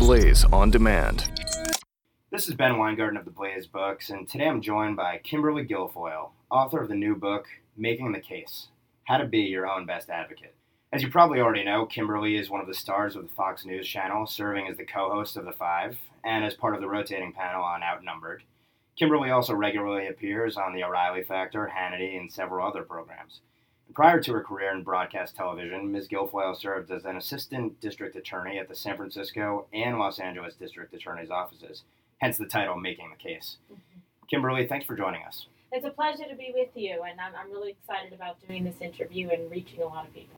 Blaze on Demand. This is Ben Weingarten of the Blaze Books, and today I'm joined by Kimberly Guilfoyle, author of the new book, Making the Case How to Be Your Own Best Advocate. As you probably already know, Kimberly is one of the stars of the Fox News channel, serving as the co host of The Five and as part of the rotating panel on Outnumbered. Kimberly also regularly appears on The O'Reilly Factor, Hannity, and several other programs. Prior to her career in broadcast television, Ms. Guilfoyle served as an assistant district attorney at the San Francisco and Los Angeles district attorney's offices, hence the title Making the Case. Mm-hmm. Kimberly, thanks for joining us. It's a pleasure to be with you, and I'm, I'm really excited about doing this interview and reaching a lot of people.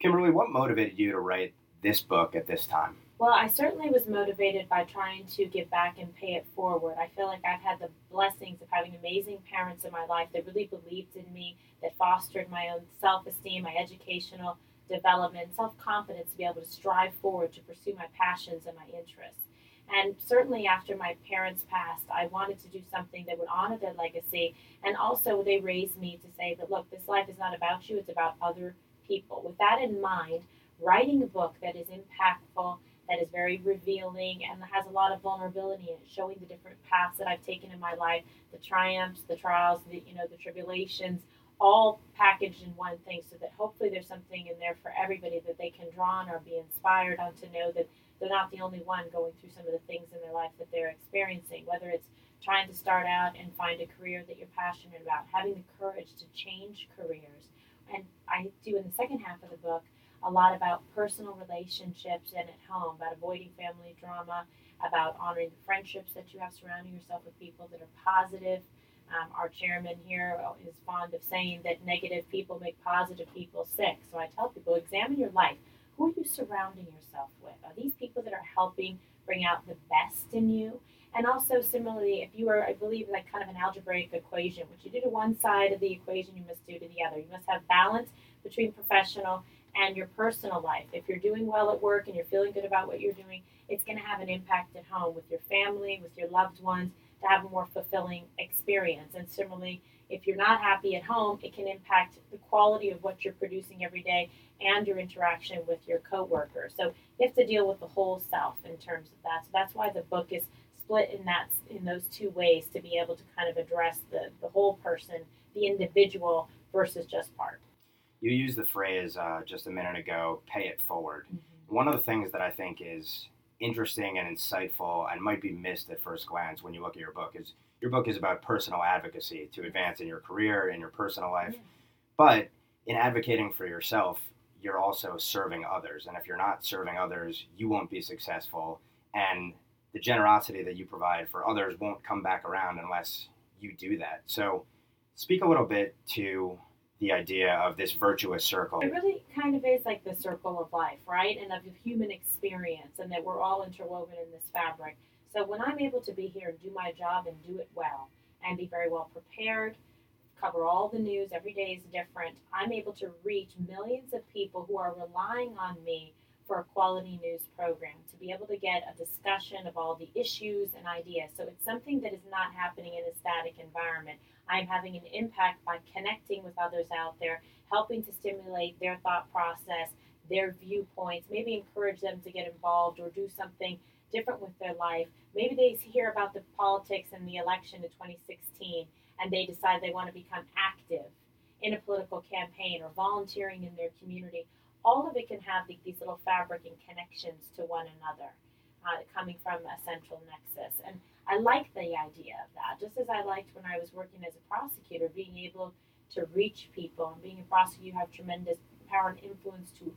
Kimberly, what motivated you to write this book at this time? Well, I certainly was motivated by trying to give back and pay it forward. I feel like I've had the blessings of having amazing parents in my life that really believed in me, that fostered my own self esteem, my educational development, self confidence to be able to strive forward to pursue my passions and my interests. And certainly after my parents passed, I wanted to do something that would honor their legacy. And also, they raised me to say that, look, this life is not about you, it's about other people. With that in mind, writing a book that is impactful that is very revealing and has a lot of vulnerability in it, showing the different paths that I've taken in my life, the triumphs, the trials, the you know, the tribulations, all packaged in one thing so that hopefully there's something in there for everybody that they can draw on or be inspired on to know that they're not the only one going through some of the things in their life that they're experiencing, whether it's trying to start out and find a career that you're passionate about, having the courage to change careers. And I do in the second half of the book a lot about personal relationships and at home, about avoiding family drama, about honoring the friendships that you have surrounding yourself with people that are positive. Um, our chairman here is fond of saying that negative people make positive people sick. So I tell people examine your life. Who are you surrounding yourself with? Are these people that are helping bring out the best in you? And also, similarly, if you are, I believe, like kind of an algebraic equation, which you do to one side of the equation, you must do to the other. You must have balance between professional and your personal life. If you're doing well at work and you're feeling good about what you're doing, it's going to have an impact at home with your family, with your loved ones, to have a more fulfilling experience. And similarly, if you're not happy at home, it can impact the quality of what you're producing every day and your interaction with your coworkers. So you have to deal with the whole self in terms of that. So that's why the book is split in that in those two ways to be able to kind of address the, the whole person, the individual versus just part you used the phrase uh, just a minute ago, pay it forward. Mm-hmm. One of the things that I think is interesting and insightful and might be missed at first glance when you look at your book is your book is about personal advocacy to advance in your career, in your personal life. Yeah. But in advocating for yourself, you're also serving others. And if you're not serving others, you won't be successful. And the generosity that you provide for others won't come back around unless you do that. So, speak a little bit to the idea of this virtuous circle. It really kind of is like the circle of life, right? And of human experience, and that we're all interwoven in this fabric. So when I'm able to be here and do my job and do it well, and be very well prepared, cover all the news, every day is different, I'm able to reach millions of people who are relying on me for a quality news program to be able to get a discussion of all the issues and ideas. So it's something that is not happening in a static environment. I'm having an impact by connecting with others out there, helping to stimulate their thought process, their viewpoints, maybe encourage them to get involved or do something different with their life. Maybe they hear about the politics and the election in 2016 and they decide they want to become active in a political campaign or volunteering in their community all of it can have these little fabric and connections to one another uh, coming from a central nexus. And I like the idea of that, just as I liked when I was working as a prosecutor, being able to reach people and being a prosecutor, you have tremendous power and influence to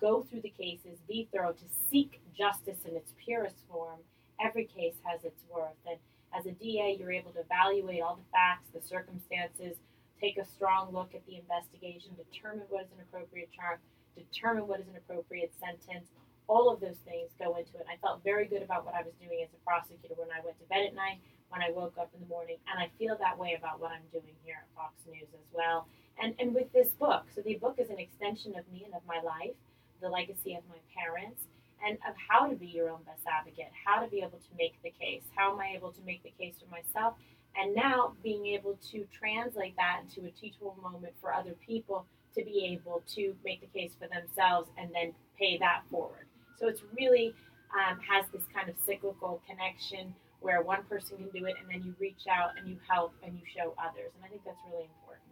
go through the cases, be thorough, to seek justice in its purest form. Every case has its worth. And as a DA, you're able to evaluate all the facts, the circumstances, take a strong look at the investigation, determine what is an appropriate charge, determine what is an appropriate sentence. All of those things go into it. I felt very good about what I was doing as a prosecutor when I went to bed at night, when I woke up in the morning, and I feel that way about what I'm doing here at Fox News as well. And and with this book, so the book is an extension of me and of my life, the legacy of my parents, and of how to be your own best advocate, how to be able to make the case, how am I able to make the case for myself, and now being able to translate that into a teachable moment for other people to be able to make the case for themselves and then pay that forward. So it's really um, has this kind of cyclical connection where one person can do it and then you reach out and you help and you show others. And I think that's really important.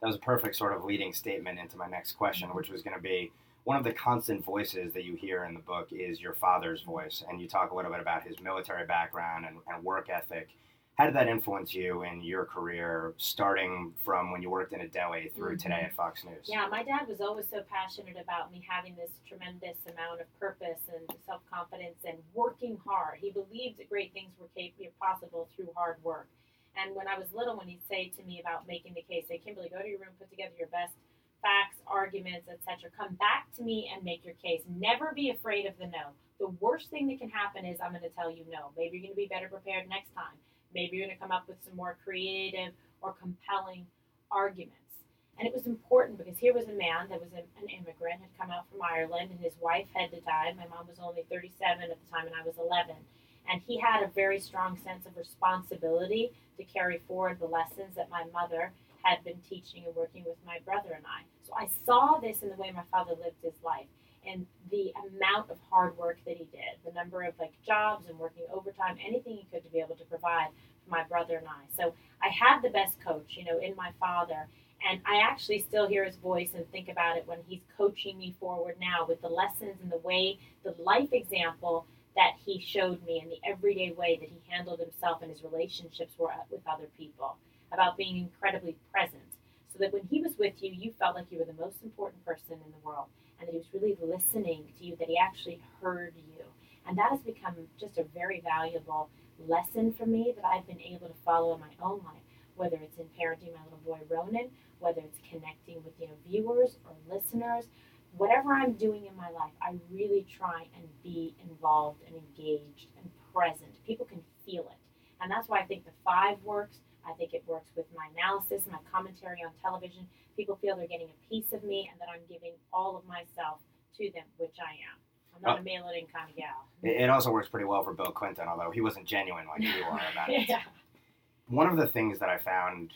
That was a perfect sort of leading statement into my next question, which was going to be one of the constant voices that you hear in the book is your father's voice. And you talk a little bit about his military background and, and work ethic. How did that influence you in your career, starting from when you worked in a deli through today mm-hmm. at Fox News? Yeah, my dad was always so passionate about me having this tremendous amount of purpose and self confidence and working hard. He believed that great things were capable, possible through hard work. And when I was little, when he'd say to me about making the case, say, Kimberly, go to your room, put together your best facts, arguments, etc. Come back to me and make your case. Never be afraid of the no. The worst thing that can happen is I'm going to tell you no. Maybe you're going to be better prepared next time. Maybe you're going to come up with some more creative or compelling arguments. And it was important because here was a man that was an an immigrant, had come out from Ireland, and his wife had to die. My mom was only 37 at the time, and I was 11. And he had a very strong sense of responsibility to carry forward the lessons that my mother had been teaching and working with my brother and I. So I saw this in the way my father lived his life and the amount of hard work that he did, the number of like jobs and working overtime, anything he could to be able to provide for my brother and I. So I had the best coach, you know, in my father. And I actually still hear his voice and think about it when he's coaching me forward now with the lessons and the way, the life example that he showed me and the everyday way that he handled himself and his relationships were uh, with other people, about being incredibly present. So that when he was with you, you felt like you were the most important person in the world and that he was really listening to you, that he actually heard you. And that has become just a very valuable lesson for me that I've been able to follow in my own life, whether it's in parenting my little boy Ronan, whether it's connecting with you know viewers or listeners, whatever I'm doing in my life, I really try and be involved and engaged and present. People can feel it. And that's why I think the five works. I think it works with my analysis, my commentary on television. People feel they're getting a piece of me and that I'm giving all of myself to them, which I am. I'm not uh, a mail it in kind of gal. It, it also works pretty well for Bill Clinton, although he wasn't genuine like you are about it. yeah. One of the things that I found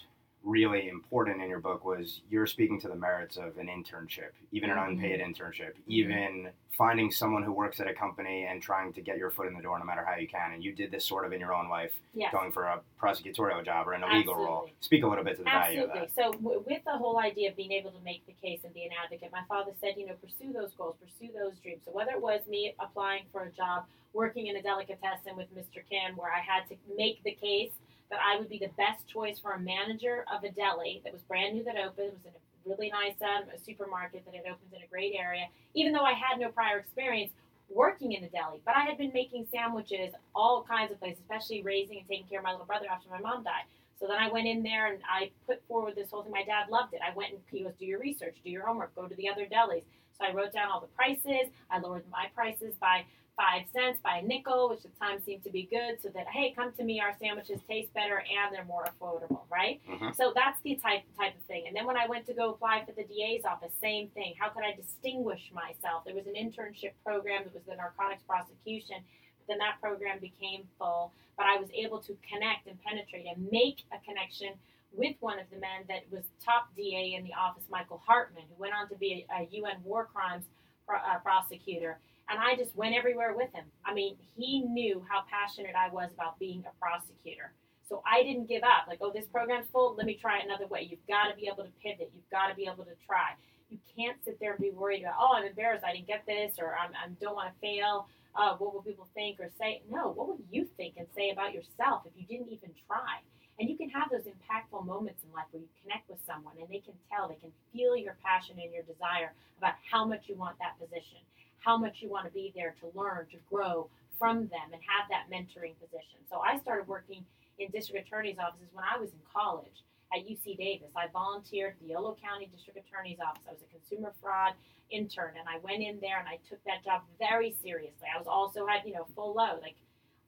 really important in your book was you're speaking to the merits of an internship, even an unpaid mm-hmm. internship, even finding someone who works at a company and trying to get your foot in the door no matter how you can. And you did this sort of in your own life, Yes. going for a prosecutorial job or an a legal role. Speak a little bit to the value of Absolutely. that. So, w- with the whole idea of being able to make the case and be an advocate, my father said, you know, pursue those goals, pursue those dreams. So, whether it was me applying for a job, working in a delicatessen with Mr. Kim, where I had to make the case that I would be the best choice for a manager of a deli that was brand new that opened, was in a really nice um, a supermarket that had opened in a great area, even though I had no prior experience working in a deli. But I had been making sandwiches all kinds of places, especially raising and taking care of my little brother after my mom died. So then I went in there and I put forward this whole thing. My dad loved it. I went and he goes, do your research, do your homework, go to the other delis. So I wrote down all the prices. I lowered my prices by five cents, by a nickel, which at the time seemed to be good. So that hey, come to me, our sandwiches taste better and they're more affordable, right? Mhm. So that's the type type of thing. And then when I went to go apply for the DA's office, same thing. How could I distinguish myself? There was an internship program that was the narcotics prosecution. But then that program became full, but I was able to connect and penetrate and make a connection with one of the men that was top DA in the office, Michael Hartman, who went on to be a, a UN war crimes pro, uh, prosecutor. And I just went everywhere with him. I mean, he knew how passionate I was about being a prosecutor. So I didn't give up. Like, oh, this program's full. Let me try another way. You've got to be able to pivot. You've got to be able to try. You can't sit there and be worried about, oh, I'm embarrassed. I didn't get this, or I'm, I don't want to fail. Uh, what will people think or say? No, what would you think and say about yourself if you didn't even try? And you can have those impactful moments in life where you connect with someone and they can tell, they can feel your passion and your desire about how much you want that position, how much you want to be there to learn, to grow from them and have that mentoring position. So I started working in district attorney's offices when I was in college at UC Davis. I volunteered at the Yolo County District Attorney's Office. I was a consumer fraud intern and I went in there and I took that job very seriously. I was also had, you know, full load, like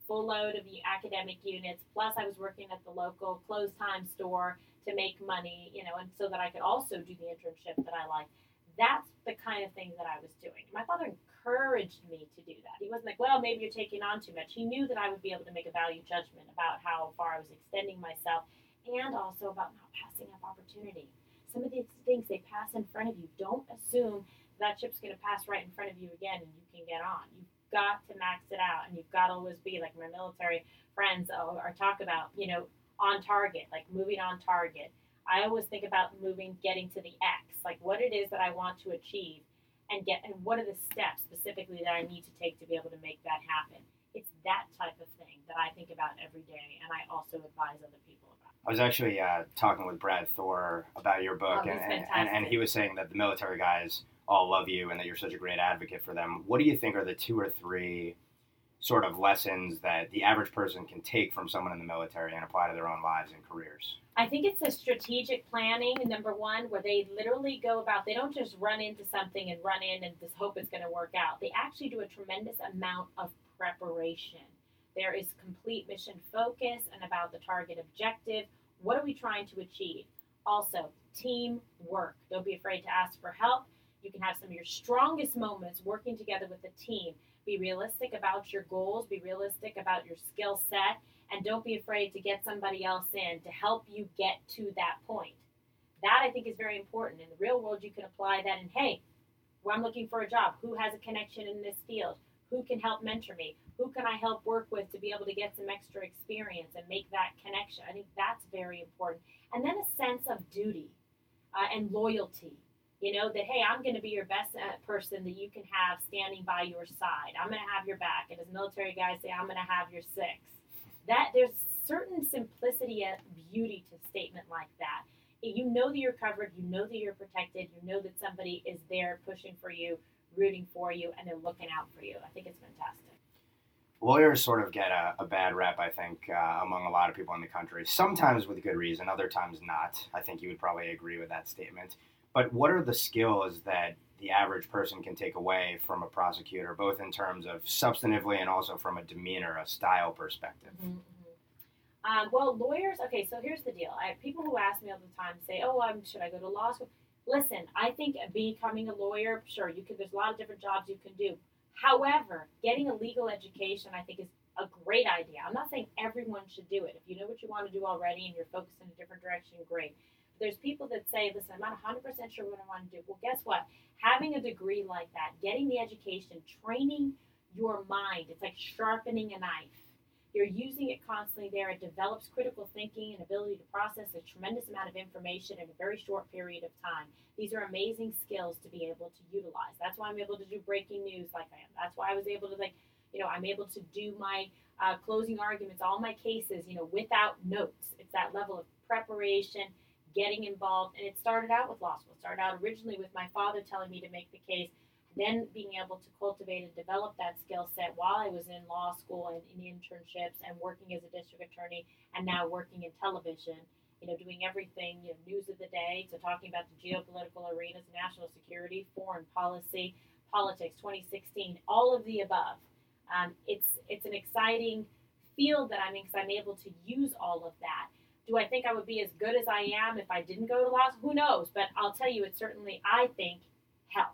full load of the academic units. Plus I was working at the local Clothestime store to make money, you know, and so that I could also do the internship that I liked. That's the kind of thing that I was doing. My father encouraged me to do that. He wasn't like, well, maybe you're taking on too much. He knew that I would be able to make a value judgment about how far I was extending myself and also about not passing up opportunity. Some of these things they pass in front of you. Don't assume that chip's going to pass right in front of you again and you can get on. You've got to max it out, and you've got to always be like my military friends uh, or talk about, you know, on target, like moving on target. I always think about moving, getting to the X, like what it is that I want to achieve, and get and what are the steps specifically that I need to take to be able to make that happen. It's that type of thing that I think about every day, and I also advise other people about. I was actually uh, talking with Brad Thor about your book, Oh, and, and, and, and he was saying that the military guys all love you and that you're such a great advocate for them. What do you think are the two or three sort of lessons that the average person can take from someone in the military and apply to their own lives and careers? I think it's a strategic planning, number one, where they literally go about, they don't just run into something and run in and just hope it's going to work out. They actually do a tremendous amount of preparation. There is complete mission focus and about the target objective. What are we trying to achieve? Also, teamwork. Don't be afraid to ask for help. You can have some of your strongest moments working together with the team. Be realistic about your goals, be realistic about your skill set, and don't be afraid to get somebody else in to help you get to that point. That I think is very important. In the real world, you can apply that and hey, well, I'm looking for a job. Who has a connection in this field? Who can help mentor me? Who can I help work with to be able to get some extra experience and make that connection? I think that's very important. And then a sense of duty uh, and loyalty. You know, that, hey, I'm going to be your best uh, person that you can have standing by your side. I'm going to have your back. And as military guys say, I'm going to have your six. That there's certain simplicity and beauty to a statement like that. You know that you're covered, you know that you're protected, you know that somebody is there pushing for you, rooting for you, and they're looking out for you. I think it's fantastic. Lawyers sort of get a, a bad rep, I think, uh, among a lot of people in the country. Sometimes with good reason, other times not. I think you would probably agree with that statement. But what are the skills that the average person can take away from a prosecutor, both in terms of substantively and also from a demeanor, a style perspective? Mm-hmm. Um, well, lawyers. Okay, so here's the deal. I have people who ask me all the time, say, "Oh, um, should I go to law school?" Listen, I think becoming a lawyer, sure, you could. There's a lot of different jobs you can do. However, getting a legal education, I think, is a great idea. I'm not saying everyone should do it. If you know what you want to do already and you're focused in a different direction, great. There's people that say, listen, I'm not 100% sure what I want to do. Well, guess what? Having a degree like that, getting the education, training your mind, it's like sharpening a knife. You're using it constantly there. It develops critical thinking and ability to process a tremendous amount of information in a very short period of time. These are amazing skills to be able to utilize. That's why I'm able to do breaking news like I am. That's why I was able to like, you know, I'm able to do my uh, closing arguments, all my cases, you know, without notes. It's that level of preparation, getting involved, and it started out with law school. It started out originally with my father telling me to make the case then being able to cultivate and develop that skill set while I was in law school and in internships and working as a district attorney and now working in television, you know, doing everything, you know, news of the day to talking about the geopolitical arenas, national security, foreign policy, politics, 2016, all of the above. Um, it's it's an exciting field that I'm in because I'm able to use all of that. Do I think I would be as good as I am if I didn't go to law school? Who knows? But I'll tell you, it certainly, I think, helped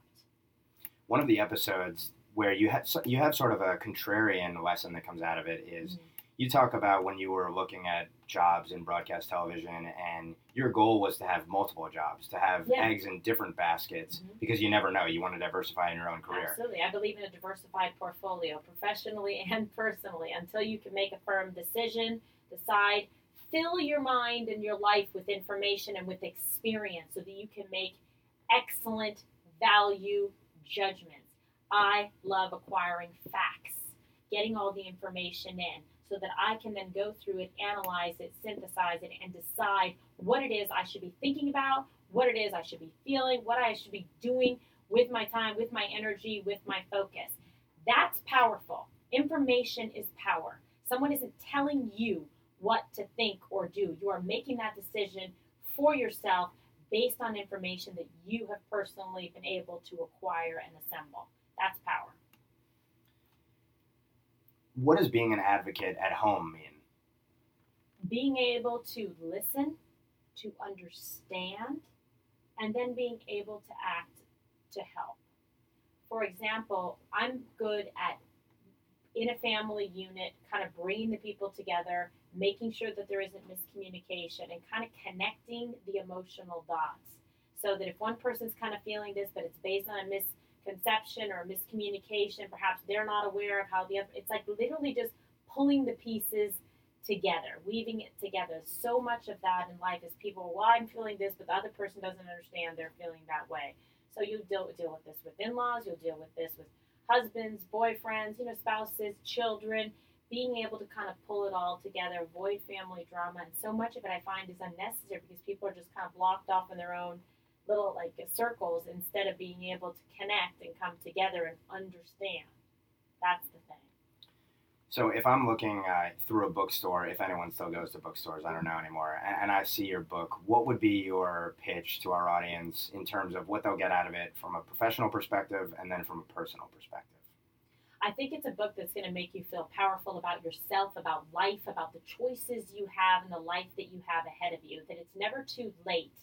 one of the episodes where you have you have sort of a contrarian lesson that comes out of it is Mm-hmm. you talk about when you were looking at jobs in broadcast television and your goal was to have multiple jobs to have Yeah. eggs in different baskets Mhm. because you never know you want to diversify in your own career Absolutely. I believe in a diversified portfolio, professionally and personally, until you can make a firm decision, decide, fill your mind and your life with information and with experience so that you can make excellent value judgments. I love acquiring facts, getting all the information in so that I can then go through it, analyze it, synthesize it, and decide what it is I should be thinking about, what it is I should be feeling, what I should be doing with my time, with my energy, with my focus. That's powerful. Information is power. Someone isn't telling you what to think or do. You are making that decision for yourself based on information that you have personally been able to acquire and assemble. That's power. what does being an advocate at home mean Being able to listen, to understand, and then being able to act to help. For example, I'm good at in a family unit, kind of bringing the people together, making sure that there isn't miscommunication, and kind of connecting the emotional dots. So that if one person's kind of feeling this, but it's based on a misconception or miscommunication. Perhaps they're not aware of how the other. It's like literally just pulling the pieces together, weaving it together. So much of that in life is people. Well, I'm feeling this, but the other person doesn't understand they're feeling that way. So you deal deal with this with in-laws. You'll deal with this with husbands, boyfriends, you know, spouses, children. Being able to kind of pull it all together, avoid family drama, and so much of it I find is unnecessary because people are just kind of blocked off in their own little like circles instead of being able to connect and come together and understand. That's. So if I'm looking uh, through a bookstore, if anyone still goes to bookstores, I don't know anymore, and, and, I see your book, what would be your pitch to our audience in terms of what they'll get out of it from a professional perspective and then from a personal perspective? I think it's a book that's going to make you feel powerful about yourself, about life, about the choices you have and the life that you have ahead of you. That it's never too late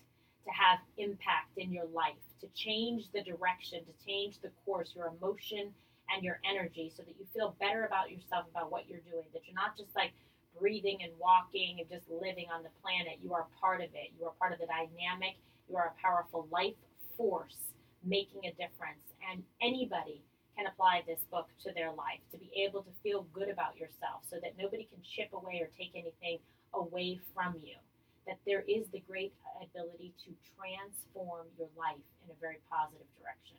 to have impact in your life, to change the direction, to change the course, your emotion and your energy so that you feel better about yourself, about what you're doing, that you're not just like breathing and walking and just living on the planet. You are part of it. You are part of the dynamic. You are a powerful life force making a difference. And anybody can apply this book to their life to be able to feel good about yourself so that nobody can chip away or take anything away from you. That there is the great ability to transform your life in a very positive direction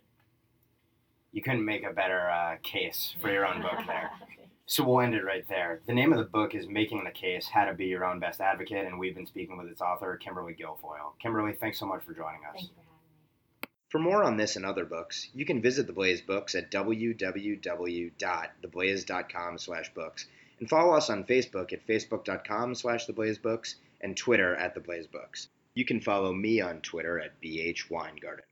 you couldn't make a better uh, case for your own book there. So we'll end it right there. The name of the book is Making the Case How to Be Your Own Best Advocate, and we've been speaking with its author, Kimberly Guilfoyle. Kimberly, thanks so much for joining us. Thank you for. For more on this and other books, you can visit The Blaze Books at www.theblaze.com slash books and follow us on Facebook at facebook.com slash theblazebooks and Twitter at The Blaze Books. You can follow me on Twitter at BH Weingarten.